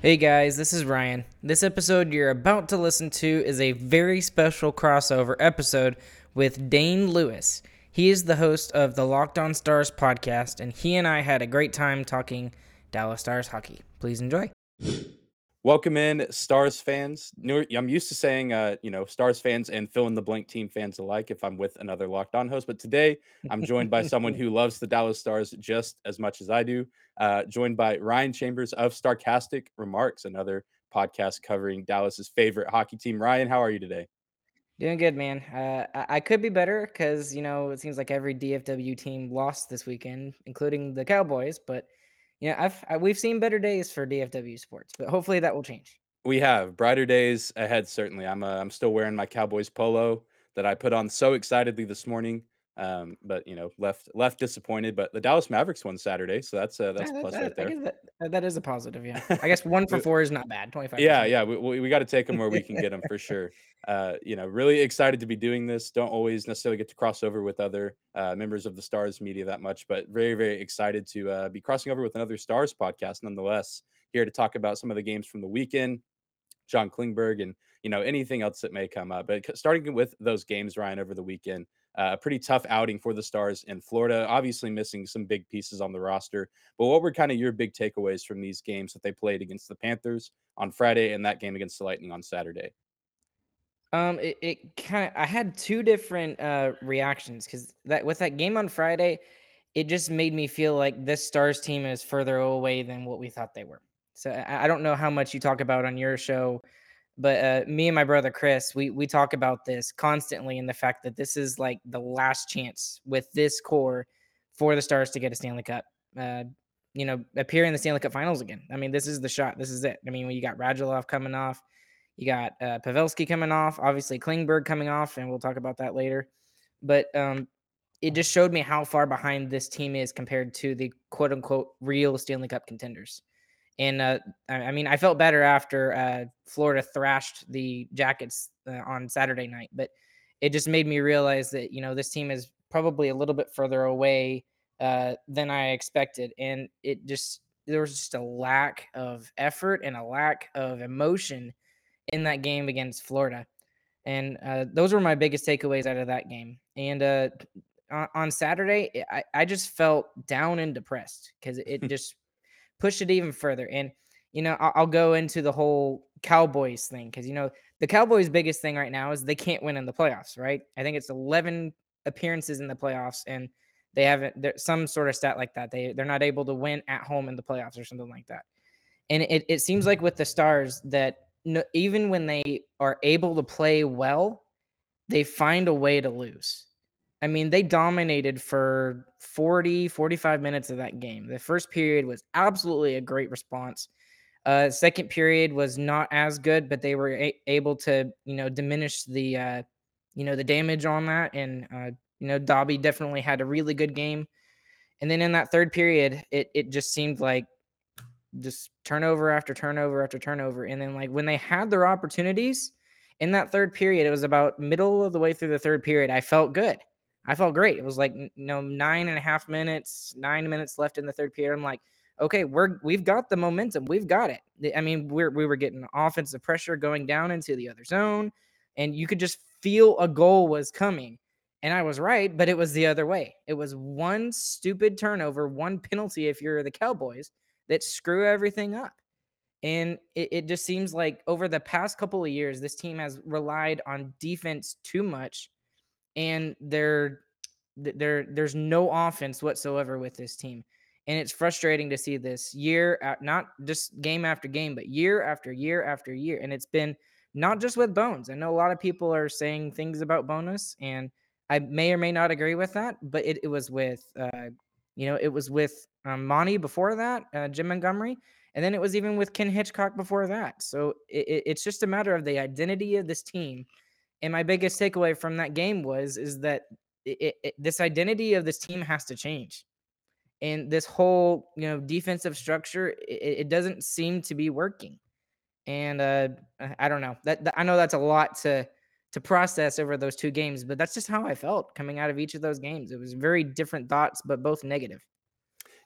Hey guys, this is Ryan. This episode you're about to listen to is a very special crossover episode with Dane Lewis. He is the host of the Locked On Stars podcast, and he and I had a great time talking Dallas Stars hockey. Please enjoy. Welcome in, Stars fans. I'm used to saying, uh, you know, Stars fans and fill in the blank team fans alike if I'm with another Locked On host. But today, I'm joined by someone who loves the Dallas Stars just as much as I do. Uh, joined by Ryan Chambers of Starcastic Remarks, another podcast covering Dallas's favorite hockey team. Ryan, how are you today? Doing good, man. Uh, I could be better because you know it seems like every DFW team lost this weekend, including the Cowboys. But yeah, I've I, we've seen better days for DFW sports, but hopefully that will change. We have brighter days ahead. Certainly, I'm uh, I'm still wearing my Cowboys polo that I put on so excitedly this morning. Um, but you know, left left disappointed. But the Dallas Mavericks won Saturday, so that's uh, that's yeah, plus that, right there. That, that is a positive. Yeah, I guess one for four is not bad. Twenty five. Yeah, yeah, we, we, we got to take them where we can get them for sure. Uh, you know, really excited to be doing this. Don't always necessarily get to cross over with other uh, members of the Stars media that much, but very very excited to uh, be crossing over with another Stars podcast nonetheless. Here to talk about some of the games from the weekend, John Klingberg, and you know anything else that may come up. But starting with those games, Ryan, over the weekend a pretty tough outing for the Stars in Florida. Obviously, missing some big pieces on the roster. But what were kind of your big takeaways from these games that they played against the Panthers on Friday and that game against the Lightning on Saturday? Um, it, it kind of I had two different uh reactions because that with that game on Friday, it just made me feel like this Stars team is further away than what we thought they were. So I, I don't know how much you talk about on your show but uh, me and my brother Chris, we we talk about this constantly, and the fact that this is like the last chance with this core for the Stars to get a Stanley Cup. Uh, you know, appear in the Stanley Cup Finals again. I mean, this is the shot. This is it. I mean, you got Radulov coming off, you got uh, Pavelski coming off, obviously Klingberg coming off, and we'll talk about that later. But um, it just showed me how far behind this team is compared to the quote unquote real Stanley Cup contenders. And uh, I mean, I felt better after uh, Florida thrashed the Jackets uh, on Saturday night, but it just made me realize that you know this team is probably a little bit further away uh, than I expected, and it just there was just a lack of effort and a lack of emotion in that game against Florida, and uh, those were my biggest takeaways out of that game. And uh, on Saturday, I, I just felt down and depressed because it just push it even further. And you know, I'll, I'll go into the whole Cowboys thing because you know the Cowboys' biggest thing right now is they can't win in the playoffs. Right? I think it's 11 appearances in the playoffs, and they haven't. Some sort of stat like that. They they're not able to win at home in the playoffs or something like that. And it it seems like with the Stars that no, even when they are able to play well, they find a way to lose. I mean, they dominated for 40, 45 minutes of that game. The first period was absolutely a great response. Uh, second period was not as good, but they were a- able to, you know, diminish the, uh, you know, the damage on that. And, uh, you know, Dobby definitely had a really good game. And then in that third period, it it just seemed like just turnover after turnover after turnover. And then like when they had their opportunities in that third period, it was about middle of the way through the third period. I felt good. I felt great. It was like you know nine and a half minutes, nine minutes left in the third period. I'm like, okay, we're we've got the momentum, we've got it. I mean, we're we were getting offensive pressure going down into the other zone, and you could just feel a goal was coming. And I was right, but it was the other way. It was one stupid turnover, one penalty if you're the Cowboys that screw everything up. And it, it just seems like over the past couple of years, this team has relied on defense too much. And there, there, there's no offense whatsoever with this team. And it's frustrating to see this year, not just game after game, but year after year after year. And it's been not just with Bones. I know a lot of people are saying things about Bowness, and I may or may not agree with that, but it, it was with, uh, you know, it was with um, Monty before that, uh, Jim Montgomery, and then it was even with Ken Hitchcock before that. So it, it's just a matter of the identity of this team. And my biggest takeaway from that game was is that it, it, this identity of this team has to change. And this whole, you know, defensive structure, it, doesn't seem to be working. And uh, I don't know that, that I know that's a lot to to process over those two games, but that's just how I felt coming out of each of those games. It was very different thoughts, but both negative.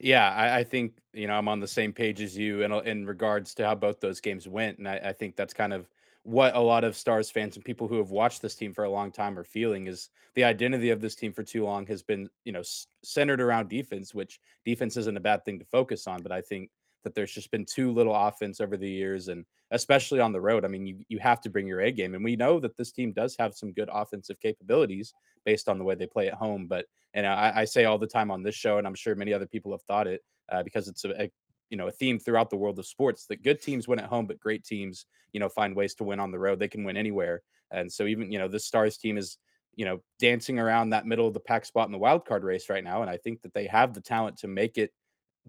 Yeah, I, I think you know I'm on the same page as you in in regards to how both those games went, and I, I think that's kind of what a lot of Stars fans and people who have watched this team for a long time are feeling is the identity of this team for too long has been you know centered around defense, which defense isn't a bad thing to focus on, but I think that there's just been too little offense over the years and especially on the road. I mean, you you have to bring your A game, and we know that this team does have some good offensive capabilities based on the way they play at home. But and I, I say all the time on this show, and I'm sure many other people have thought it uh, because it's a, a you know a theme throughout the world of sports that good teams win at home, but great teams you know find ways to win on the road. They can win anywhere, and so even you know this Stars team is you know dancing around that middle of the pack spot in the wild card race right now, and I think that they have the talent to make it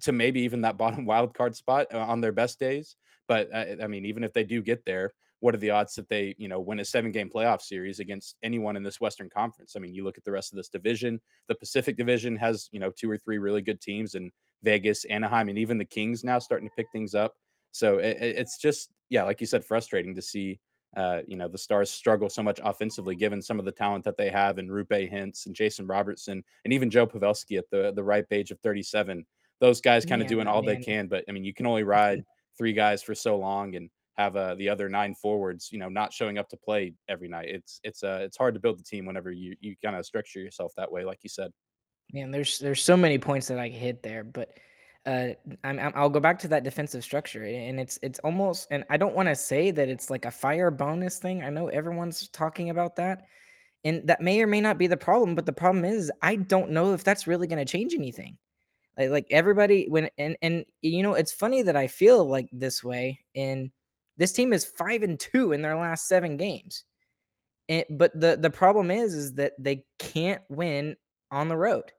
to maybe even that bottom wild card spot uh, on their best days. But uh, I mean, even if they do get there, what are the odds that they, you know, win a seven game playoff series against anyone in this Western Conference? I mean, you look at the rest of this division, the Pacific Division has, you know, two or three really good teams in Vegas, Anaheim, and even the Kings now starting to pick things up. So it, it's just, yeah, like you said, frustrating to see, uh, you know, the Stars struggle so much offensively, given some of the talent that they have in Roope Hintz and Jason Robertson, and even Joe Pavelski at the the ripe age of 37 those guys kind of doing all man. they can. But I mean, you can only ride three guys for so long and have uh, the other nine forwards, you know, not showing up to play every night. It's it's uh it's hard to build the team whenever you you kind of structure yourself that way, like you said. Man, there's there's so many points that I hit there, but uh, I'm, i will go back to that defensive structure, and it's it's almost, and I don't want to say that it's like a fire Bowness thing. I know everyone's talking about that, and that may or may not be the problem. But the problem is, I don't know if that's really going to change anything. Like, like everybody when and and you know it's funny that I feel like this way. And this team is five and two in their last seven games. And, but the the problem is is that they can't win on the road.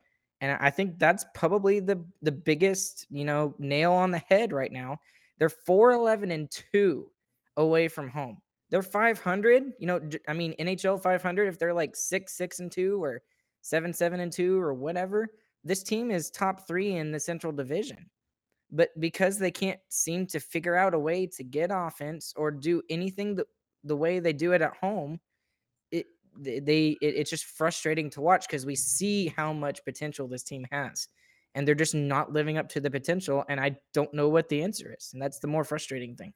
And I think that's probably the the biggest, you know, nail on the head right now. They're 4-11 and 2 away from home. They're 500, you know, I mean NHL 500 if they're like 6 6 and 2 or 7 7 and 2 or whatever, this team is top three in the Central Division. But because they can't seem to figure out a way to get offense or do anything the, the way they do it at home, they it, it's just frustrating to watch because we see how much potential this team has and they're just not living up to the potential and i don't know what the answer is and that's the more frustrating thing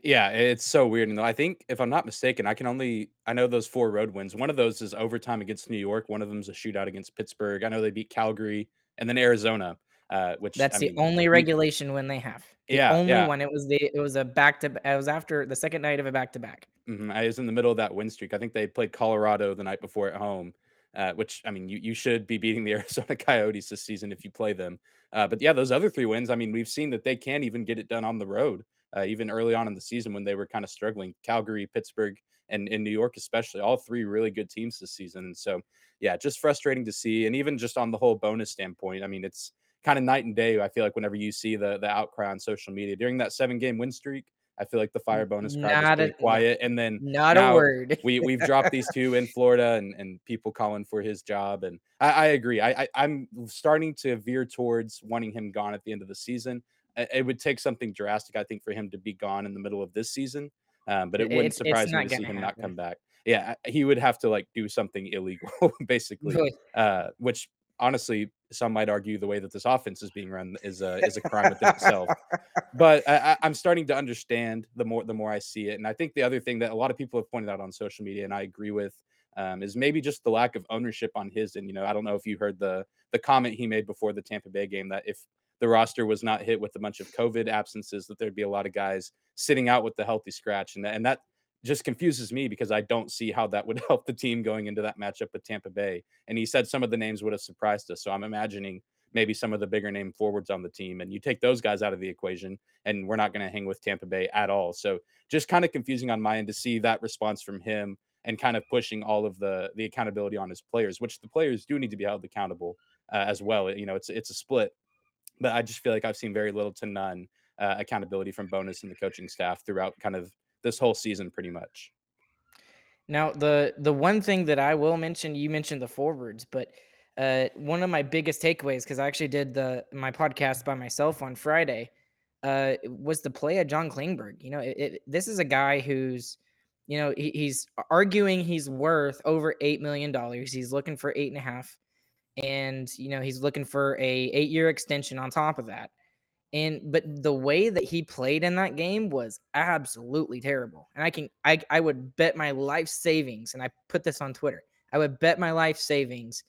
yeah, it's so weird. And I think, if I'm not mistaken, I can only I know those four road wins. One of those is overtime against New York. One of them is a shootout against Pittsburgh. I know they beat Calgary and then Arizona, uh, which that's I the mean, only regulation win they have. The yeah, only yeah. one. It was the it was a back to it was after the second night of a back to back. I was in the middle of that win streak. I think they played Colorado the night before at home, uh, which I mean, you you should be beating the Arizona Coyotes this season if you play them. Uh, but yeah, those other three wins. I mean, we've seen that they can't even get it done on the road uh, even early on in the season when they were kind of struggling. Calgary, Pittsburgh, and in New York, especially, all three really good teams this season. And so, yeah, just frustrating to see. And even just on the whole Bowness standpoint, I mean, it's kind of night and day. I feel like whenever you see the the outcry on social media during that seven game win streak, I feel like the fire Bowness crowd not was a, quiet. And then not a word. we we've dropped these two in Florida and, and people calling for his job. And I, I agree. I, I am starting to veer towards wanting him gone at the end of the season it would take something drastic, I think, for him to be gone in the middle of this season. Um, but it wouldn't it's, surprise it's me to see him happen. not come back. Yeah, he would have to like do something illegal, basically. Uh, which honestly, some might argue the way that this offense is being run is a is a crime within itself. But I, am starting to understand the more the more I see it, and I think the other thing that a lot of people have pointed out on social media, and I agree with, um, is maybe just the lack of ownership on his end. You know, I don't know if you heard the the comment he made before the Tampa Bay game that if the roster was not hit with a bunch of COVID absences, that there'd be a lot of guys sitting out with the healthy scratch, and that, and that just confuses me because I don't see how that would help the team going into that matchup with Tampa Bay. And he said some of the names would have surprised us, so I'm imagining maybe some of the bigger name forwards on the team, and you take those guys out of the equation, and we're not going to hang with Tampa Bay at all. So just kind of confusing on my end to see that response from him and kind of pushing all of the the accountability on his players, which the players do need to be held accountable uh, as well. You know, it's it's a split, but I just feel like I've seen very little to none uh, accountability from Bowness and the coaching staff throughout kind of this whole season, pretty much. Now, the the one thing that I will mention, you mentioned the forwards, but uh, one of my biggest takeaways, because I actually did the my podcast by myself on Friday, uh, was the play of John Klingberg. You know, it, it, this is a guy who's, you know, he, he's arguing he's worth over eight million dollars. He's looking for eight and a half, and you know he's looking for a eight year extension on top of that. And but the way that he played in that game was absolutely terrible. And I can I I would bet my life savings, and I put this on Twitter. I would bet my life savings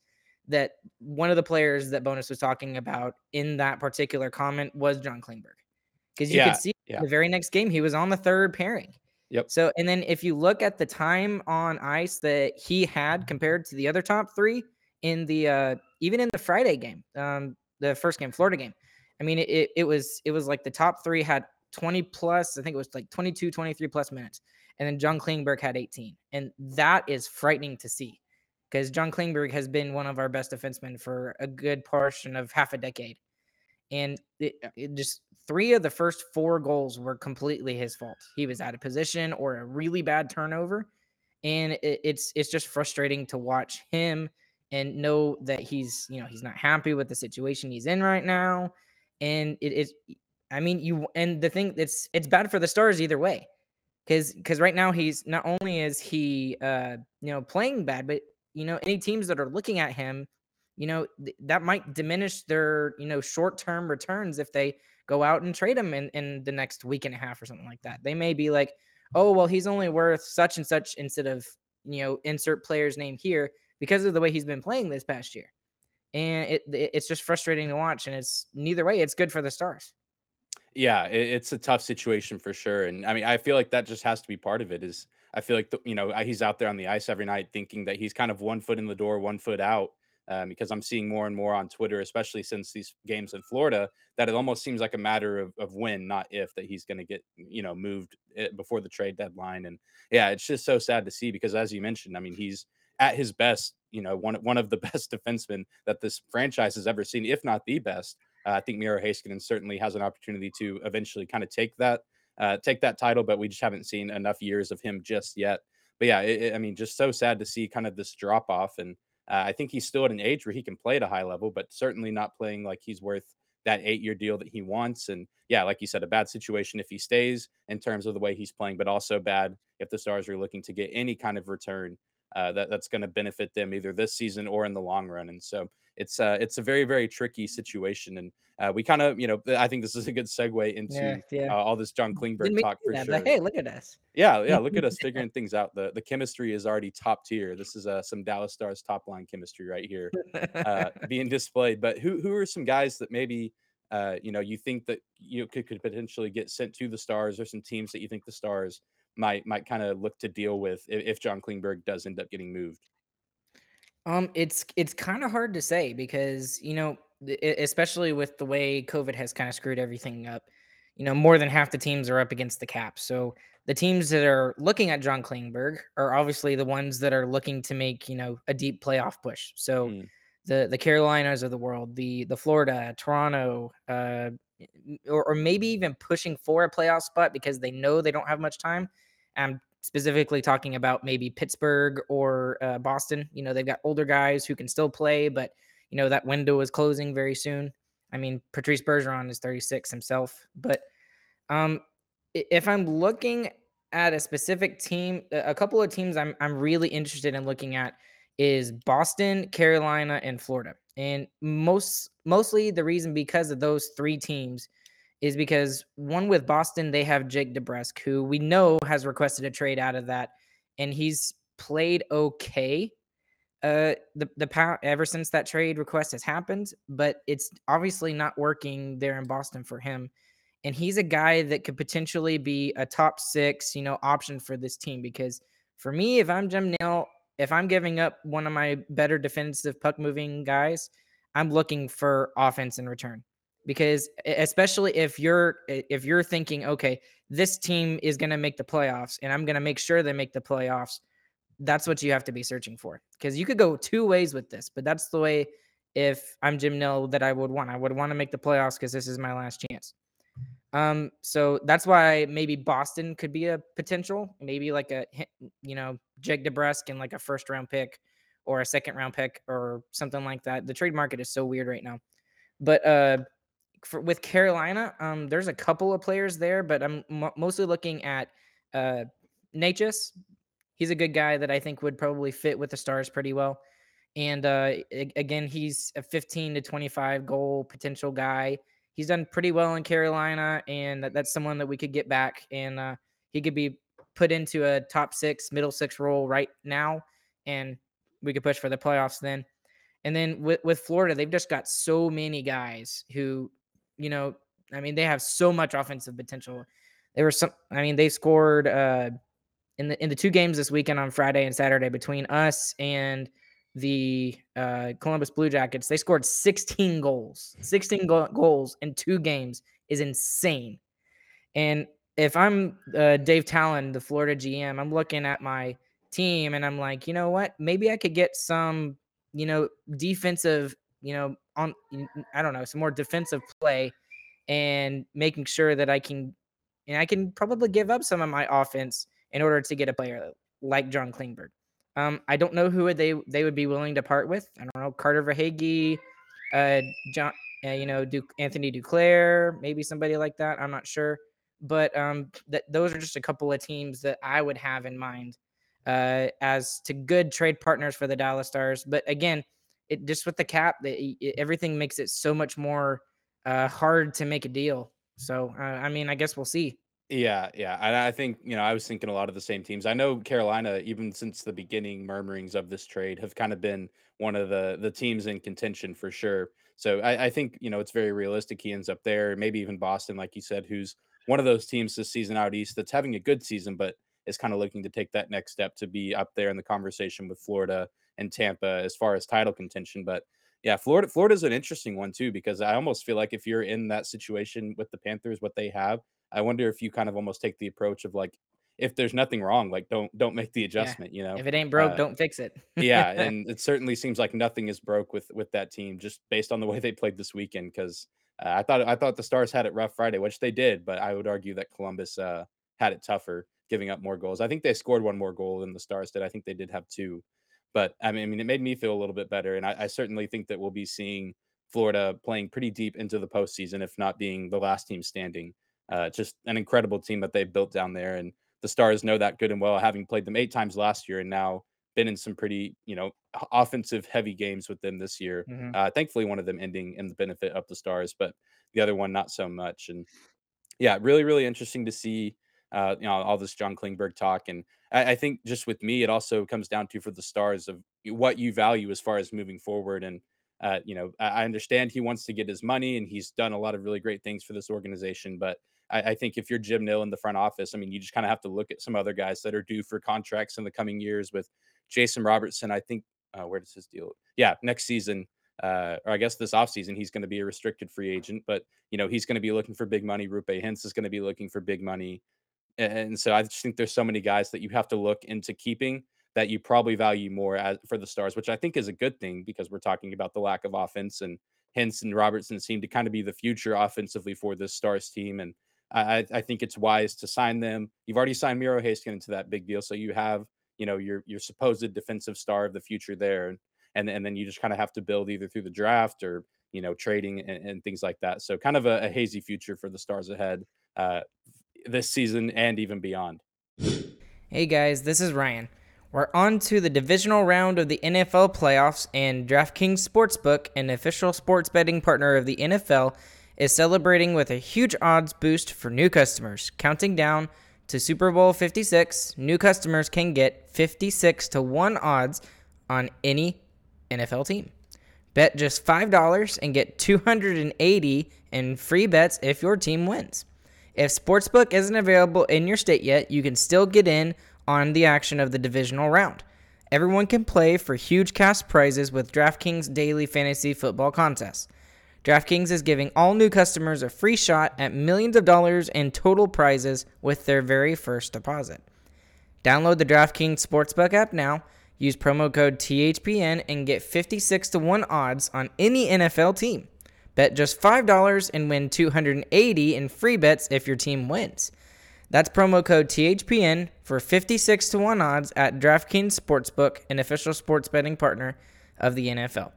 that one of the players that Bowness was talking about in that particular comment was John Klingberg. Because you Yeah, could see yeah. the very next game he was on the third pairing. Yep. So and then if you look at the time on ice that he had compared to the other top three in the uh even in the Friday game, um, the first game, Florida game. I mean, it, it was it was like the top three had 20 plus, I think it was like 22, 23 plus minutes. And then John Klingberg had 18. And that is frightening to see because John Klingberg has been one of our best defensemen for a good portion of half a decade. And it, uh, it just three of the first four goals were completely his fault. He was out of position or a really bad turnover. And it, it's it's just frustrating to watch him and know that he's you know he's not happy with the situation he's in right now and it is i mean you and the thing it's it's bad for the stars either way because because right now he's not only is he uh you know playing bad but you know any teams that are looking at him you know th- that might diminish their you know short-term returns if they go out and trade him in in the next week and a half or something like that. They may be like oh well he's only worth such and such instead of you know insert player's name here because of the way he's been playing this past year and it, it- it's just frustrating to watch and it's neither way it's good for the stars Yeah, it, it's a tough situation for sure, and I mean, I feel like that just has to be part of it. Is I feel like the, you know he's out there on the ice every night, thinking that he's kind of one foot in the door, one foot out. Um, because I'm seeing more and more on Twitter, especially since these games in Florida, that it almost seems like a matter of, of when, not if, that he's going to get you know moved eh, before the trade deadline. And yeah, it's just so sad to see because as you mentioned, I mean, he's at his best, you know, one one of the best defensemen that this franchise has ever seen, if not the best. Uh, I think Miro Heiskanen certainly has an opportunity to eventually kind of take that uh, take that title, but we just haven't seen enough years of him just yet. But yeah, it, it- I mean, just so sad to see kind of this drop off, and uh, I think he's still at an age where he can play at a high level, but certainly not playing like he's worth that eight year deal that he wants. And yeah, like you said, a bad situation if he stays in terms of the way he's playing, but also bad if the Stars are looking to get any kind of return uh, that that's going to benefit them either this season or in the long run. And so it's uh, it's a very very tricky situation, and uh, we kind of you know I think this is a good segue into yeah uh, all this John Klingberg talk for that, sure. hey look at us Yeah, yeah. Look at us figuring things out. The the chemistry is already top tier. This is uh, some Dallas Stars top line chemistry right here uh, being displayed. But who who are some guys that maybe uh, you know you think that you could, could potentially get sent to the Stars, or some teams that you think the Stars might might kind of look to deal with if, if John Klingberg does end up getting moved? Um, it's it's kind of hard to say because you know, especially with the way COVID has kind of screwed everything up. You know, more than half the teams are up against the cap. So the teams that are looking at John Klingberg are obviously the ones that are looking to make you know a deep playoff push. So Mm, the the Carolinas of the world, the the Florida, Toronto, uh, or, or maybe even pushing for a playoff spot because they know they don't have much time. I'm specifically talking about maybe Pittsburgh or uh, Boston. You know, they've got older guys who can still play, but you know that window is closing very soon. I mean, Patrice Bergeron is 36 himself, but um, if I'm looking at a specific team, a couple of teams I'm I'm really interested in looking at is Boston, Carolina, and Florida. And most mostly the reason because of those three teams is because one with Boston, they have Jake DeBrusk, who we know has requested a trade out of that, and he's played okay uh the the power ever since that trade request has happened, but it's obviously not working there in Boston for him. And he's a guy that could potentially be a top six, you know, option for this team because for me, if I'm Jim Nill, if I'm giving up one of my better defensive puck moving guys, I'm looking for offense in return. Because especially if you're if you're thinking, okay, this team is going to make the playoffs and I'm going to make sure they make the playoffs, that's what you have to be searching for. Because you could go two ways with this, but that's the way if I'm Jim Nill that I would want. I would want to make the playoffs because this is my last chance. Um, so that's why maybe Boston could be a potential, maybe like a you know Jake DeBrusk and like a first round pick or a second round pick or something like that. The trade market is so weird right now, but uh, for, with Carolina, um, there's a couple of players there, but I'm m- mostly looking at uh, Necas. He's a good guy that I think would probably fit with the Stars pretty well. And uh, again, he's a 15 to 25 goal potential guy he's done pretty well in Carolina, and that, that's someone that we could get back, and uh, he could be put into a top six, middle six role right now, and we could push for the playoffs then. And then with, with Florida, they've just got so many guys who, you know, I mean, they have so much offensive potential. They were some, I mean, they scored uh, in the in the two games this weekend on Friday and Saturday between us and the uh, Columbus Blue Jackets, they scored 16 goals. 16 go- goals in two games is insane. And if I'm uh, Dave Tallon, the Florida GM, I'm looking at my team and I'm like, you know what? Maybe I could get some, you know, defensive, you know, on, I don't know, some more defensive play and making sure that I can, and I can probably give up some of my offense in order to get a player like John Klingberg. Um, I don't know who they they would be willing to part with. I don't know Carter Verhaeghe, uh, John, uh, you know, Duke, Anthony Duclair, maybe somebody like that. I'm not sure, but um, that those are just a couple of teams that I would have in mind uh, as to good trade partners for the Dallas Stars. But again, it just with the cap, it, everything makes it so much more uh, hard to make a deal. So uh, I mean, I guess we'll see. Yeah, yeah. And I think, you know, I was thinking a lot of the same teams. I know Carolina, even since the beginning murmurings of this trade, have kind of been one of the the teams in contention for sure. So I, I think, you know, it's very realistic he ends up there. Maybe even Boston, like you said, who's one of those teams this season out east that's having a good season, but is kind of looking to take that next step to be up there in the conversation with Florida and Tampa as far as title contention. But yeah, Florida Florida's an interesting one too, because I almost feel like if you're in that situation with the Panthers, what they have, I wonder if you kind of almost take the approach of like, if there's nothing wrong, like don't don't make the adjustment. Yeah. You know, if it ain't broke, uh, don't fix it. yeah, and it certainly seems like nothing is broke with with that team, just based on the way they played this weekend. Because uh, I thought I thought the Stars had it rough Friday, which they did, but I would argue that Columbus uh, had it tougher, giving up more goals. I think they scored one more goal than the Stars did. I think they did have two, but I mean, I mean, it made me feel a little bit better, and I, I certainly think that we'll be seeing Florida playing pretty deep into the postseason, if not being the last team standing. Uh, just an incredible team that they've built down there, and the Stars know that good and well, having played them eight times last year and now been in some pretty, you know, offensive heavy games with them this year. Mm-hmm. Uh, thankfully, one of them ending in the benefit of the Stars, but the other one not so much. And yeah, really, really interesting to see. Uh, you know, all this John Klingberg talk, and I, I think just with me, it also comes down to for the Stars of what you value as far as moving forward and uh, you know, I understand he wants to get his money and he's done a lot of really great things for this organization, but I, I think if you're Jim Nill in the front office, I mean, you just kind of have to look at some other guys that are due for contracts in the coming years. With Jason Robertson, I think uh, where does his deal? Yeah, next season, uh, or I guess this offseason, he's going to be a restricted free agent, but you know he's going to be looking for big money. Roope Hintz is going to be looking for big money, and so I just think there's so many guys that you have to look into keeping that you probably value more as, for the Stars, which I think is a good thing because we're talking about the lack of offense and Hintz and Robertson seem to kind of be the future offensively for this Stars team, and I, I think it's wise to sign them. You've already signed Miro Heiskanen into that big deal, so you have you know your your supposed defensive star of the future there, and and then you just kind of have to build either through the draft or you know trading and, and things like that. So kind of a, a, hazy future for the Stars ahead uh, this season and even beyond. Hey guys, this is Ryan. We're on to the divisional round of the NFL playoffs, and DraftKings Sportsbook, an official sports betting partner of the NFL is celebrating with a huge odds boost for new customers, counting down to Super Bowl 56, new customers can get 56 to 1 odds on any NFL team. Bet just $5 and get 280 in free bets if your team wins. If Sportsbook isn't available in your state yet, you can still get in on the action of the divisional round. Everyone can play for huge cash prizes with DraftKings Daily Fantasy Football Contest. DraftKings is giving all new customers a free shot at millions of dollars in total prizes with their very first deposit. Download the DraftKings Sportsbook app now, use promo code THPN, and get 56 to 1 odds on any NFL team. Bet just $5 and win 280 in free bets if your team wins. That's promo code THPN for 56 to 1 odds at DraftKings Sportsbook, an official sports betting partner of the NFL.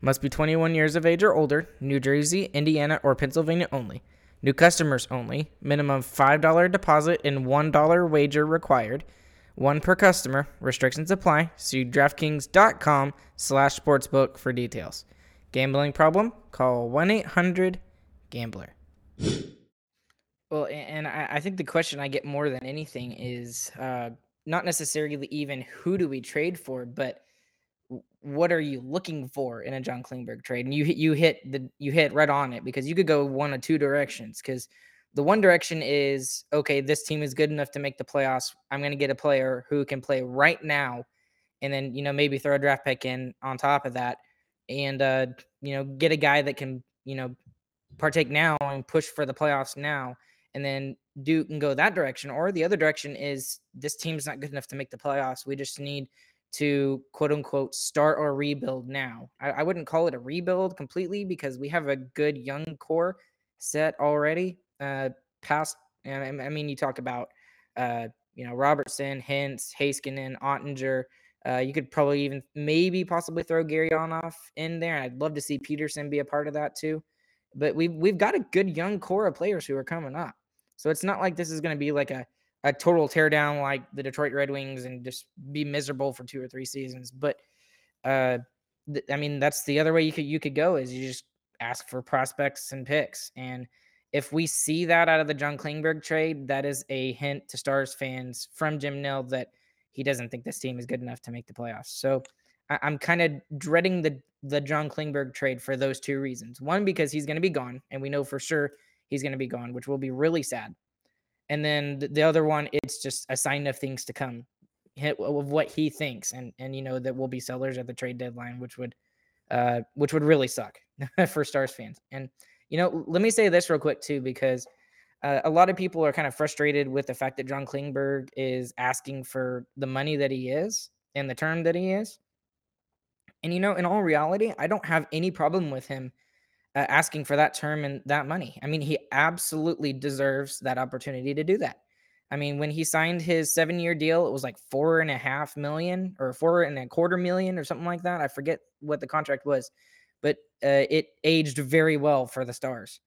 Must be 21 years of age or older, New Jersey, Indiana, or Pennsylvania only. New customers only. Minimum $5 deposit and $1 wager required. One per customer. Restrictions apply. See DraftKings.com slash sportsbook for details. Gambling problem? Call 1-800-GAMBLER. Well, and I think the question I get more than anything is uh, not necessarily even who do we trade for, but – what are you looking for in a John Klingberg trade? And you you hit the you hit right on it because you could go one of two directions. Because the one direction is okay, this team is good enough to make the playoffs. I'm going to get a player who can play right now, and then you know maybe throw a draft pick in on top of that, and uh, you know get a guy that can you know partake now and push for the playoffs now, and then do and go that direction. Or the other direction is this team's not good enough to make the playoffs. We just need to quote unquote start or rebuild now. I, I, wouldn't call it a rebuild completely because we have a good young core set already. Uh, past, I mean, you talk about, uh, you know, Robertson, Hintz, Heiskanen, Oettinger. Uh, you could probably even maybe possibly throw Gurianov in there. I'd love to see Peterson be a part of that too. But we've we've got a good young core of players who are coming up. So it's not like this is going to be like a a total teardown like the Detroit Red Wings and just be miserable for two or three seasons. But uh, th- I mean, that's the other way you could you could go is you just ask for prospects and picks. And if we see that out of the John Klingberg trade, that is a hint to Stars fans from Jim Nill that he doesn't think this team is good enough to make the playoffs. So I- I'm kind of dreading the the John Klingberg trade for those two reasons. One, because he's going to be gone, and we know for sure he's going to be gone, which will be really sad and then the, the other one it's just a sign of things to come of what he thinks and and you know that we'll be sellers at the trade deadline which would uh which would really suck for stars fans and you know let me say this real quick too because uh, a lot of people are kind of frustrated with the fact that john klingberg is asking for the money that he is and the term that he is and you know in all reality i don't have any problem with him uh, asking for that term and that money. I mean, he absolutely deserves that opportunity to do that. I mean, when he signed his seven year deal, it was like four and a half million or four and a quarter million or something like that. I forget what the contract was, but uh, it aged very well for the Stars.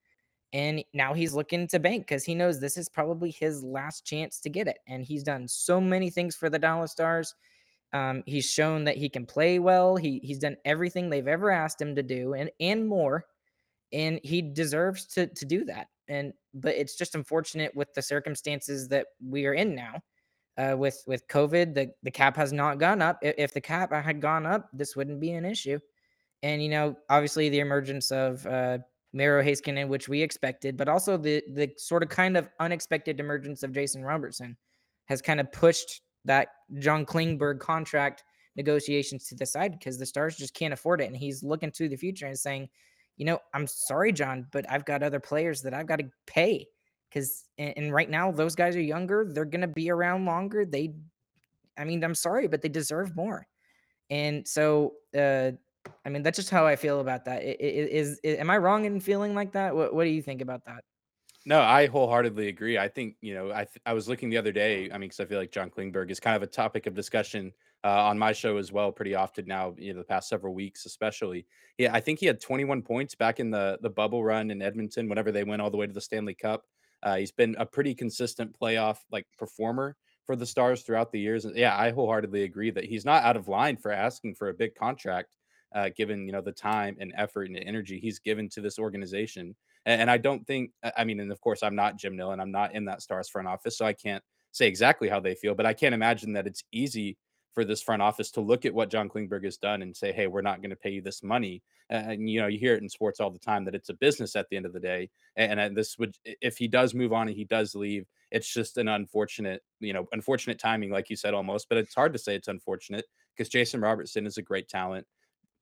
And now he's looking to bank because he knows this is probably his last chance to get it. And he's done so many things for the Dallas Stars. Um, he's shown that he can play well. He he's done everything they've ever asked him to do, and and more and he deserves to to do that. And but it's just unfortunate with the circumstances that we are in now. Uh, with with COVID, the the cap has not gone up. If, if the cap had gone up, this wouldn't be an issue. And you know, obviously, the emergence of uh, Miro Heiskanen, which we expected, but also the the sort of kind of unexpected emergence of Jason Robertson, has kind of pushed that John Klingberg contract negotiations to the side because the Stars just can't afford it, and he's looking to the future and saying, you know, I'm sorry, John, but I've got other players that I've got to pay because, and, right now those guys are younger. They're to be around longer. They, I mean, I'm sorry, but they deserve more. And so, uh, I mean, that's just how I feel about that. Is, is am I wrong in feeling like that? What, what do you think about that? No, I wholeheartedly agree. I think you know, I th- I was looking the other day. I mean, because I feel like John Klingberg is kind of a topic of discussion uh, on my show as well, pretty often now. You know, the past several weeks, especially. Yeah, I think he had 21 points back in the the bubble run in Edmonton whenever they went all the way to the Stanley Cup. Uh, he's been a pretty consistent playoff like performer for the Stars throughout the years. And yeah, I wholeheartedly agree that he's not out of line for asking for a big contract, uh, given you know the time and effort and energy he's given to this organization. And, and I don't think, I mean, and of course, I'm not Jim Nill and I'm not in that Stars front office, so I can't say exactly how they feel, but I can't imagine that it's easy for this front office to look at what John Klingberg has done and say, "Hey, we're not going to pay you this money." And you know, you hear it in sports all the time that it's a business at the end of the day. And, and this would, if he does move on and he does leave, it's just an unfortunate, you know, unfortunate timing, like you said, almost. But it's hard to say it's unfortunate because Jason Robertson is a great talent.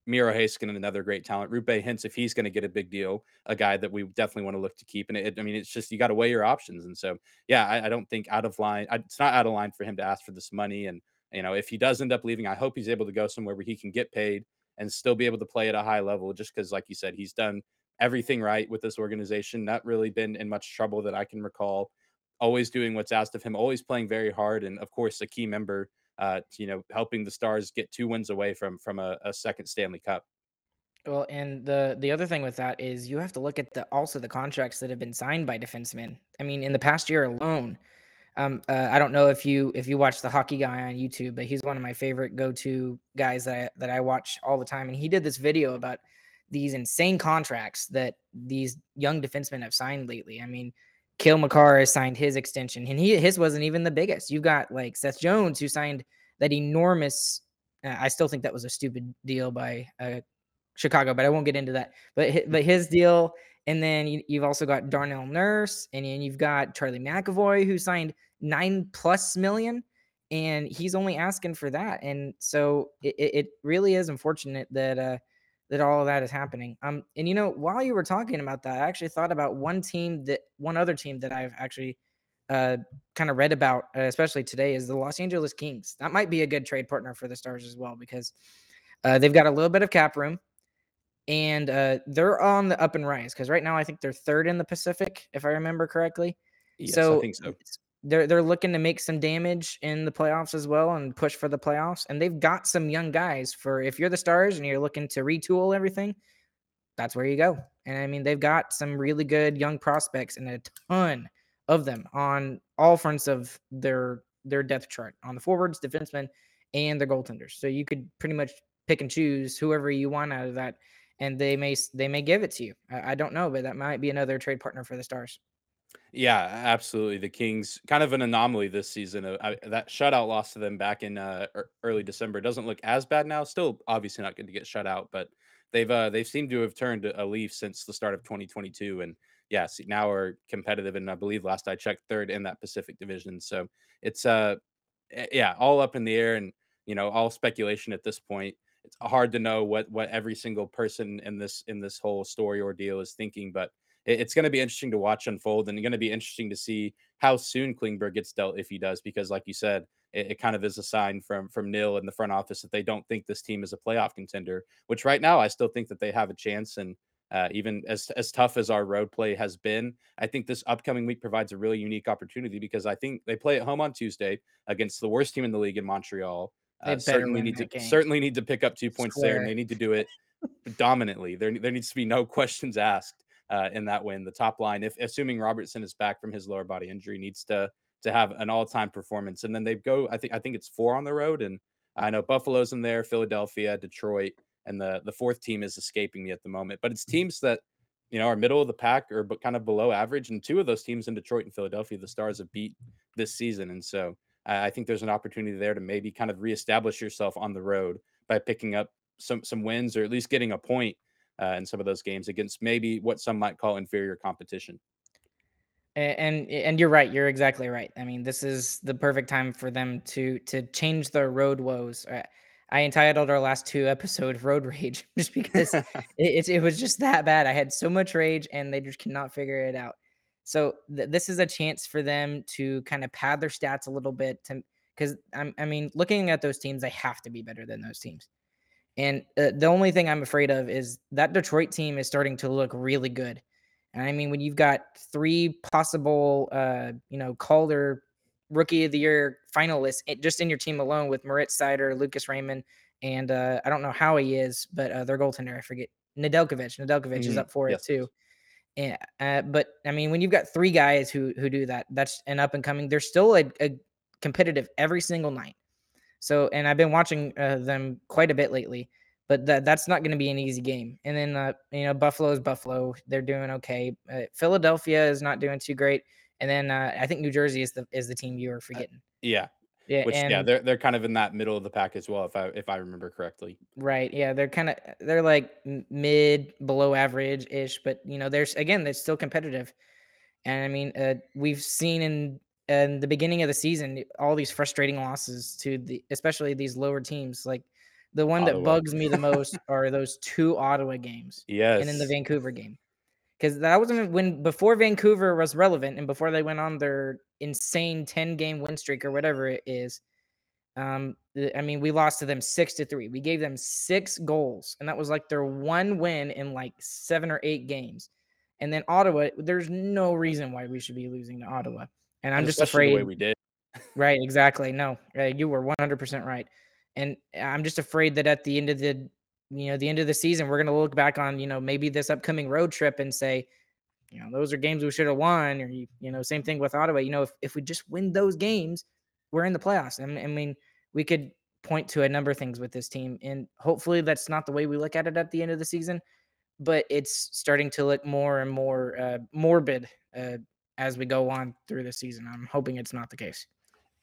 Miro and another great talent. Roope Hintz if he's going to get a big deal, a guy that we definitely want to look to keep. And it, I mean, it's just you got to weigh your options. And so, yeah, I, I don't think out of line. I, it's not out of line for him to ask for this money. And you know, if he does end up leaving, I hope he's able to go somewhere where he can get paid and still be able to play at a high level. Just because, like you said, he's done everything right with this organization. Not really been in much trouble that I can recall. Always doing what's asked of him. Always playing very hard, and of course, a key member. Uh, you know, helping the Stars get two wins away from from a, a second Stanley Cup. Well, and the the other thing with that is you have to look at the also the contracts that have been signed by defensemen. I mean, in the past year alone, um, uh, I don't know if you if you watch the hockey guy on YouTube, but he's one of my favorite go to guys that I, that I watch all the time, and he did this video about these insane contracts that these young defensemen have signed lately. I mean, Cale Makar has signed his extension, and he his wasn't even the biggest. You've got like Seth Jones who signed that enormous. Uh, I still think that was a stupid deal by uh, Chicago, but I won't get into that. But but his deal, and then you, have also got Darnell Nurse, and then you've got Charlie McAvoy who signed nine plus million, and he's only asking for that. And so it, it really is unfortunate that uh, that all of that is happening. Um, and you know, while you were talking about that, I actually thought about one team that one other team that I've actually uh, kind of read about, uh, especially today, is the Los Angeles Kings. That might be a good trade partner for the Stars as well because uh, they've got a little bit of cap room and uh, they're on the up and rise because right now I think they're third in the Pacific, if I remember correctly. Yes, so I think so. They're they're looking to make some damage in the playoffs as well and push for the playoffs. And they've got some young guys for if you're the stars and you're looking to retool everything, that's where you go. And I mean they've got some really good young prospects and a ton of them on all fronts of their their depth chart on the forwards, defensemen, and their goaltenders. So you could pretty much pick and choose whoever you want out of that and they may they may give it to you. I, I don't know, but that might be another trade partner for the Stars. Yeah, absolutely. The Kings kind of an anomaly this season. Uh, I, that shutout loss to them back in uh, early December doesn't look as bad now. Still, obviously not going to get shut out, but they've uh, they've seemed to have turned a leaf since the start of 2022, and yes, now are competitive. And I believe last I checked, third in that Pacific Division. So it's uh, yeah, all up in the air, and you know, all speculation at this point it's hard to know what what every single person in this in this whole story ordeal is thinking, but it's going to be interesting to watch unfold, and going to be interesting to see how soon Klingberg gets dealt if he does, because like you said, it, it, kind of is a sign from from Nill in the front office that they don't think this team is a playoff contender. Which right now I still think that they have a chance, and uh, even as as tough as our road play has been, I think this upcoming week provides a really unique opportunity because I think they play at home on Tuesday against the worst team in the league in Montreal. Uh, certainly need to game. certainly need to pick up two points there, and they need to do it dominantly. There there needs to be no questions asked uh, in that win. The top line, if assuming Robertson is back from his lower body injury, needs to to have an all time performance. And then they go. I think I think it's four on the road, and I know Buffalo's in there, Philadelphia, Detroit, and the the fourth team is escaping me at the moment. But it's mm. teams that you know are middle of the pack or but kind of below average, and two of those teams in Detroit and Philadelphia, the Stars have beat this season, and so I think there's an opportunity there to maybe kind of reestablish yourself on the road by picking up some some wins or at least getting a point uh, in some of those games against maybe what some might call inferior competition. And and you're right. You're exactly right. I mean, this is the perfect time for them to to change their road woes. I entitled our last two episodes "Road Rage" just because it, it, it was just that bad. I had so much rage, and they just cannot figure it out. So th- this is a chance for them to kind of pad their stats a little bit to because I'm I mean looking at those teams, they have to be better than those teams. And uh, the only thing I'm afraid of is that Detroit team is starting to look really good. And I mean, when you've got three possible, uh, you know, Calder Rookie of the Year finalists it, just in your team alone with Moritz Seider, Lucas Raymond, and uh, I don't know how he is, but uh, their goaltender, I forget, Nedeljkovic. Nedeljkovic mm-hmm. is up for yes. it too. Yeah, uh, but I mean, when you've got three guys who who do that, that's an up and coming. They're still a, a competitive every single night. So, and I've been watching uh, them quite a bit lately, but that that's not going to be an easy game. And then uh, you know, Buffalo is Buffalo; they're doing okay. Uh, Philadelphia is not doing too great, and then uh, I think New Jersey is the is the team you were Uh, forgetting. yeah, Yeah, which yeah, they're they're kind of in that middle of the pack as well, if I if I remember correctly. right, yeah, they're kind of they're like mid, below average ish, but you know, there's again, they're still competitive. And I mean, uh, we've seen in in the beginning of the season all these frustrating losses to the especially these lower teams. Like the one that bugs me the most are those two Ottawa games Yes. and in the Vancouver game. Because that wasn't when before Vancouver was relevant and before they went on their insane 10 game win streak or whatever it is. Um, I mean, we lost to them six to three. We gave them six goals, and that was like their one win in like seven or eight games. And then Ottawa, there's no reason why we should be losing to Ottawa. And I'm And just especially the way afraid. we did. Right, exactly. No, you were 100% right. And I'm just afraid that at the end of the, you know, the end of the season, we're going to look back on, you know, maybe this upcoming road trip and say, you know, those are games we should have won. Or, you, you know, same thing with Ottawa. You know, if, if we just win those games, we're in the playoffs. I mean, I mean, we could point to a number of things with this team. And hopefully that's not the way we look at it at the end of the season, but it's starting to look more and more uh, morbid uh, as we go on through the season. I'm hoping it's not the case.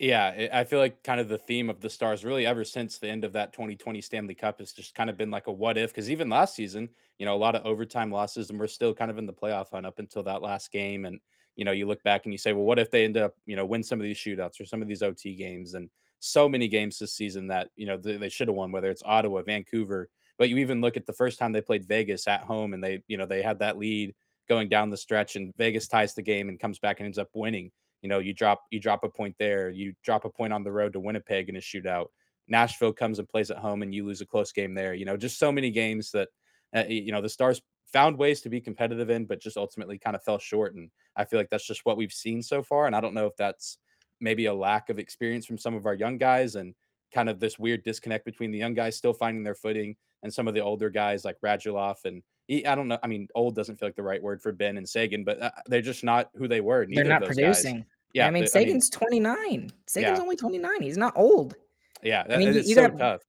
Yeah, I feel like kind of the theme of the Stars really ever since the end of that 2020 Stanley Cup has just kind of been like a what if because even last season, you know, a lot of overtime losses and we're still kind of in the playoff hunt up until that last game and you know, you look back and you say, well, what if they end up, you know, win some of these shootouts or some of these OT games and so many games this season that, you know, they, they should have won whether it's Ottawa, Vancouver, but you even look at the first time they played Vegas at home and they, you know, they had that lead going down the stretch and Vegas ties the game and comes back and ends up winning you know, you drop you drop a point there, you drop a point on the road to Winnipeg in a shootout. Nashville comes and plays at home, and you lose a close game there. You know, just so many games that uh, you know the Stars found ways to be competitive in, but just ultimately kind of fell short. And I feel like that's just what we've seen so far. And I don't know if that's maybe a lack of experience from some of our young guys and kind of this weird disconnect between the young guys still finding their footing and some of the older guys like Radulov and I don't know. I mean, old doesn't feel like the right word for Benn and Seguin, but uh, they're just not who they were. They're not of those guys. producing. Yeah, I mean, Seguin's 29. Seguin's Yeah. only 29. He's not old. yeah, I mean, it's you so got- tough.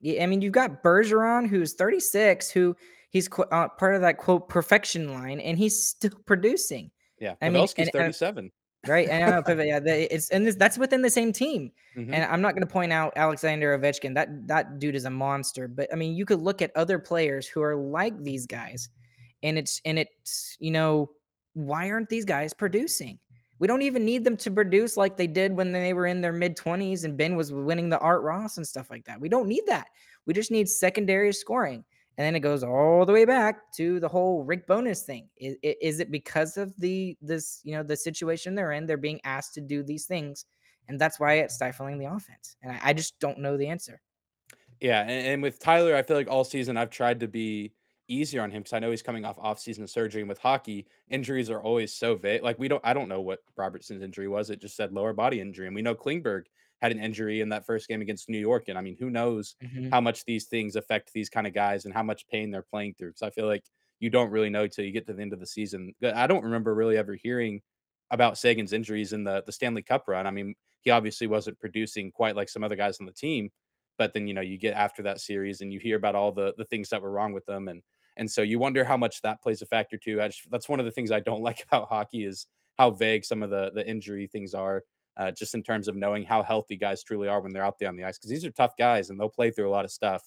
Yeah, I mean, you've got Bergeron, who's 36, who he's uh, part of that quote perfection line, and he's still producing, Yeah, I mean, Pavelski's and- and- 37. Right? And I know, but yeah, it's and this, that's within the same team. Mhm. And I'm not going to point out Alexander Ovechkin. That that dude is a monster. But I mean, you could look at other players who are like these guys, and it's and it's you know why aren't these guys producing? We don't even need them to produce like they did when they were in their mid 20s and Benn was winning the Art Ross and stuff like that. We don't need that. We just need secondary scoring. And then it goes all the way back to the whole Rick Bowness thing. Is, is it because of the this you know the situation they're in? They're being asked to do these things, and that's why it's stifling the offense. And I, I just don't know the answer. Yeah, and, and with Tyler, I feel like all season I've tried to be easier on him because I know he's coming off off-season surgery, and with hockey, injuries are always so vague. Like we don't, I don't know what Robertson's injury was. It just said lower body injury, and we know Klingberg had an injury in that first game against New York. And I mean, who knows mm-hmm. how much these things affect these kind of guys and how much pain they're playing through? Because I feel like you don't really know till you get to the end of the season. I don't remember really ever hearing about Seguin's injuries in the the Stanley Cup run. I mean, he obviously wasn't producing quite like some other guys on the team, but then you know you get after that series and you hear about all the the things that were wrong with them and and so you wonder how much that plays a factor too. I just, that's one of the things I don't like about hockey is how vague some of the the injury things are. Uh, just in terms of knowing how healthy guys truly are when they're out there on the ice, because these are tough guys and they'll play through a lot of stuff.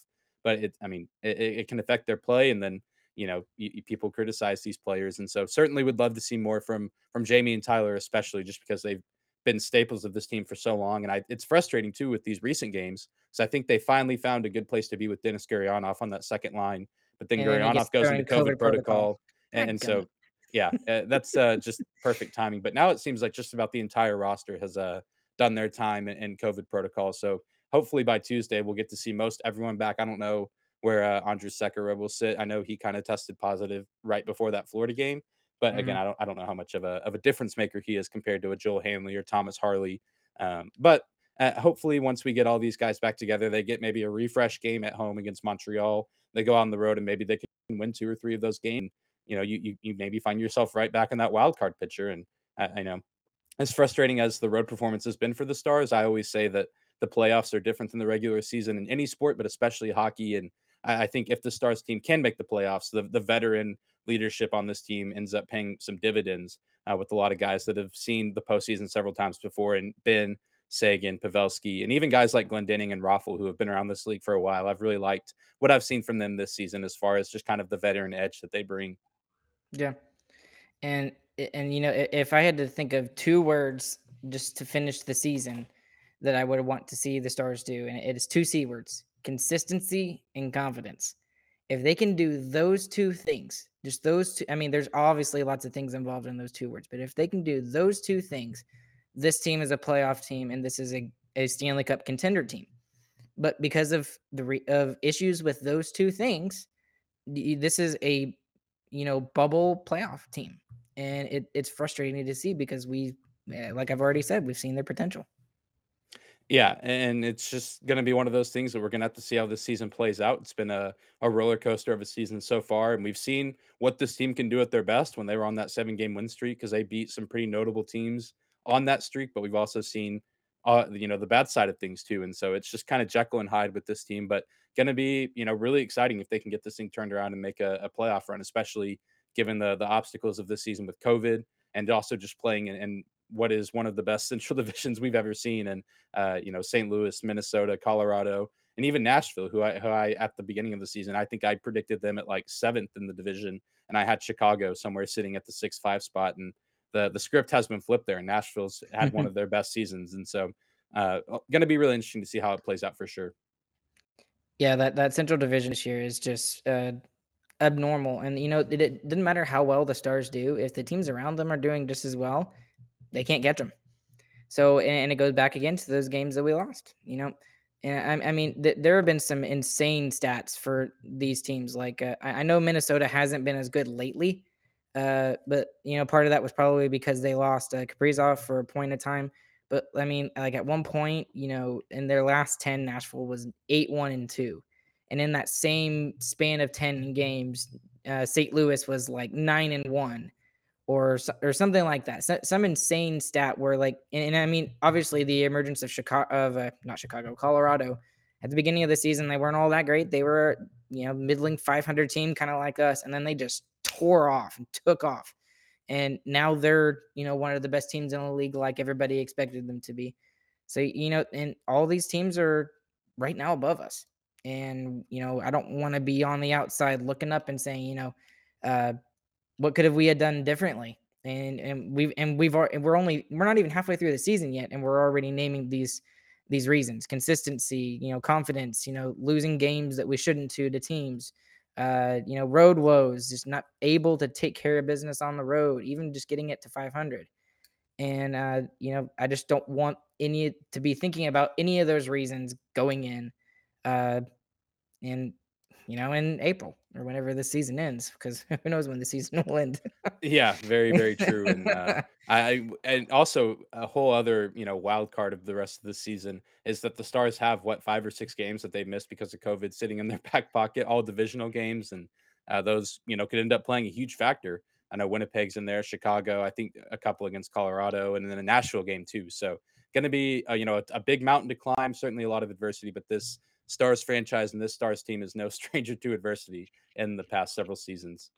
But it, I mean, it, it can affect their play, and then you know people criticize these players, and so certainly would love to see more from from Jamie and Tyler, especially just because they've been staples of this team for so long. And I, it's frustrating too with these recent games because I think they finally found a good place to be with Denis Gurianov on that second line, but then And Gurionov goes into COVID, COVID protocol. protocol, and, and so. Yeah, uh, that's uh, just perfect timing. But now it seems like just about the entire roster has uh, done their time in, in COVID protocol. So hopefully by Tuesday we'll get to see most everyone back. I don't know where uh, Andrew Sekera will sit. I know he kind of tested positive right before that Florida game, but again, I don't I don't know how much of a of a difference maker he is compared to a Joel Hanley or Thomas Harley. Um, but uh, hopefully, once we get all these guys back together, they get maybe a refresh game at home against Montreal. They go on the road and maybe they can win two or three of those games. You know, you you, you maybe find yourself right back in that wild card picture. And I, I know as frustrating as the road performance has been for the Stars, I always say that the playoffs are different than the regular season in any sport, but especially hockey. And I, I think if the Stars team can make the playoffs, the, the veteran leadership on this team ends up paying some dividends. uh, with a lot of guys that have seen the postseason several times before and been Seguin, Pavelski, and even guys like Glendening and Raffl who have been around this league for a while. I've really liked what I've seen from them this season as far as just kind of the veteran edge that they bring. Yeah. And and you know, if I had to think of two words just to finish the season that I would want to see the Stars do, and it is two C words: consistency and confidence. If they can do those two things, just those two, I mean, there's obviously lots of things involved in those two words, but if they can do those two things, this team is a playoff team and this is a, a Stanley Cup contender team. But because of the re, of issues with those two things, this is a you know bubble playoff team, and it, it's frustrating to see because we, eh, like I've already said, we've seen their potential. Yeah, and it's just going to be one of those things that we're going to have to see how this season plays out. It's been a, a roller coaster of a season so far, and we've seen what this team can do at their best when they were on that seven game win streak because they beat some pretty notable teams on that streak, but we've also seen uh, you know the bad side of things too. And so it's just kind of Jekyll and Hyde with this team, but going to be you know really exciting if they can get this thing turned around and make a, a playoff run, especially given the the obstacles of this season with COVID and also just playing in, in what is one of the best Central divisions we've ever seen, and uh, you know St. Louis, Minnesota, Colorado, and even Nashville, who I, who I at the beginning of the season I think I predicted them at like seventh in the division, and I had Chicago somewhere sitting at the six five spot, and the the script has been flipped there. And Nashville's had one of their best seasons, and so uh, going to be really interesting to see how it plays out for sure. Yeah, that that Central Division this year is just uh, abnormal, and you know it, it doesn't matter how well the Stars do if the teams around them are doing just as well, they can't catch them. So, and, and it goes back again to those games that we lost. You know, and I, I mean, th- there have been some insane stats for these teams. Like uh, I, I know Minnesota hasn't been as good lately, uh, but you know, part of that was probably because they lost uh, Kaprizov for a point of time. But I mean, like at one point, you know, in their last ten, Nashville was eight one and two, and in that same span of ten games, uh, St. Louis was like nine and one, or or something like that. So, some insane stat where like, and, and, I mean, obviously the emergence of Chicago, of uh, not Chicago, Colorado, at the beginning of the season, they weren't all that great. They were, you know, middling 500 team, kind of like us, and then they just tore off and took off. And now they're, you know, one of the best teams in the league, like everybody expected them to be. So, you know, and all these teams are right now above us. And, you know, I don't want to be on the outside looking up and saying, you know, uh, what could have we had done differently? And and we've and we've and we're only we're not even halfway through the season yet, and we're already naming these these reasons: consistency, you know, confidence, you know, losing games that we shouldn't to to teams, uh, you know, road woes, just not able to take care of business on the road, even just getting it to 500. And, uh, you know, I just don't want any to be thinking about any of those reasons going in, uh, in, you know, in April or whenever the season ends, because who knows when the season will end. yeah, very, very true. And uh, I, and also a whole other, you know, wild card of the rest of the season is that the Stars have what five or six games that they missed because of COVID sitting in their back pocket, all divisional games, and uh, those, you know, could end up playing a huge factor. I know Winnipeg's in there, Chicago, I think a couple against Colorado, and then a Nashville game too. So going to be, uh, you know, a, a big mountain to climb. Certainly a lot of adversity, but this Stars franchise and this Stars team is no stranger to adversity in the past several seasons.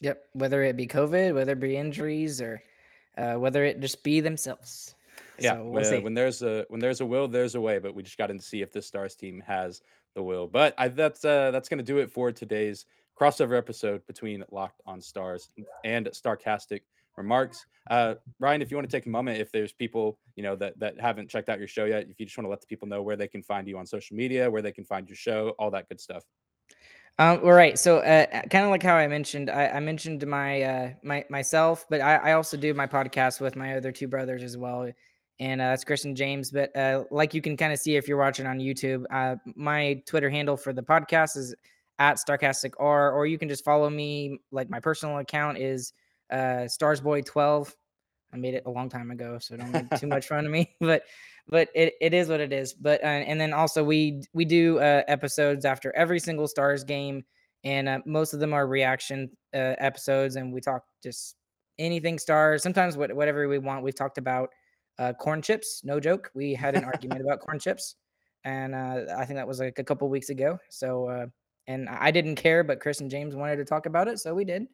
Yep, whether it be COVID, whether it be injuries, or uh, whether it just be themselves. Yeah, so we'll when, when, there's a when there's a will, there's a way. But we just got to see if this Stars team has the will. But I, that's uh, that's going to do it for today's crossover episode between Locked on Stars and Starcastic remarks. Uh, Ryan, if you want to take a moment, if there's people you know that that haven't checked out your show yet, if you just want to let the people know where they can find you on social media, where they can find your show, all that good stuff. Um, all right. So, uh, kind of like how I mentioned, I, I mentioned my uh, my myself, but I, I also do my podcast with my other two brothers as well, and uh, that's Chris and James. But uh, like you can kind of see if you're watching on YouTube, uh, my Twitter handle for the podcast is at Starcastic R, or you can just follow me. Like my personal account is uh, Starsboy12. I made it a long time ago, so don't make too much fun of me. But but it, it is what it is. But uh, and then also we we do uh, episodes after every single Stars game, and uh, most of them are reaction uh, episodes, and we talk just anything Stars. Sometimes what, whatever we want. We've talked about uh, corn chips. No joke. We had an argument about corn chips, and uh, I think that was like a couple weeks ago. So and I didn't care, but Chris and James wanted to talk about it, so we did.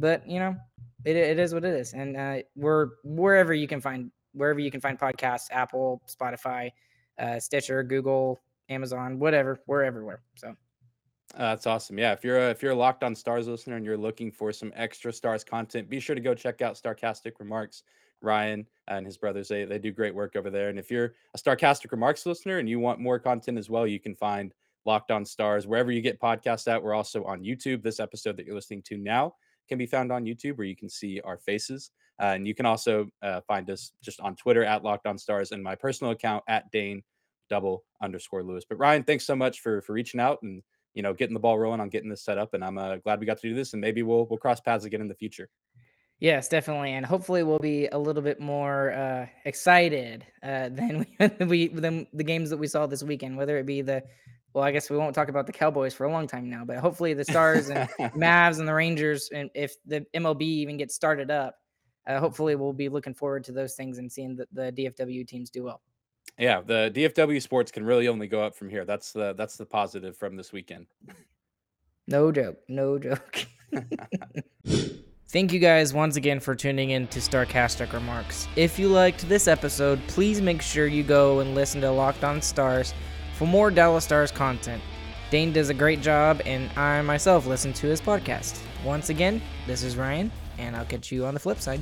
But you know, it, it is what it is, and uh, we're wherever you can find wherever you can find podcasts, Apple, Spotify, uh, Stitcher, Google, Amazon, whatever. We're everywhere. So uh, that's awesome. Yeah, if you're a, if you're a Locked On Stars listener and you're looking for some extra Stars content, be sure to go check out Starcastic Remarks. Ryan and his brothers they they do great work over there. And if you're a Starcastic Remarks listener and you want more content as well, you can find Locked On Stars wherever you get podcasts at. We're also on YouTube. This episode that you're listening to now can be found on YouTube where you can see our faces. Uh, and you can also uh, find us just on Twitter at Locked On Stars and my personal account at Dane double underscore Lewis. But Ryan, thanks so much for for reaching out and you know getting the ball rolling on getting this set up. And I'm uh, glad we got to do this. And maybe we'll we'll cross paths again in the future. Yes, definitely, and hopefully we'll be a little bit more uh, excited uh, than we, we than the games that we saw this weekend. Whether it be the well, I guess we won't talk about the Cowboys for a long time now, but hopefully the Stars and Mavs and the Rangers, and if the MLB even gets started up, uh, hopefully we'll be looking forward to those things and seeing the, the DFW teams do well. Yeah, the DFW sports can really only go up from here. That's the that's the positive from this weekend. No joke, no joke. Thank you guys once again for tuning in to Starcastic Remarks. If you liked this episode, please make sure you go and listen to Locked On Stars for more Dallas Stars content. Dane does a great job, and I myself listen to his podcast. Once again, this is Ryan, and I'll catch you on the flip side.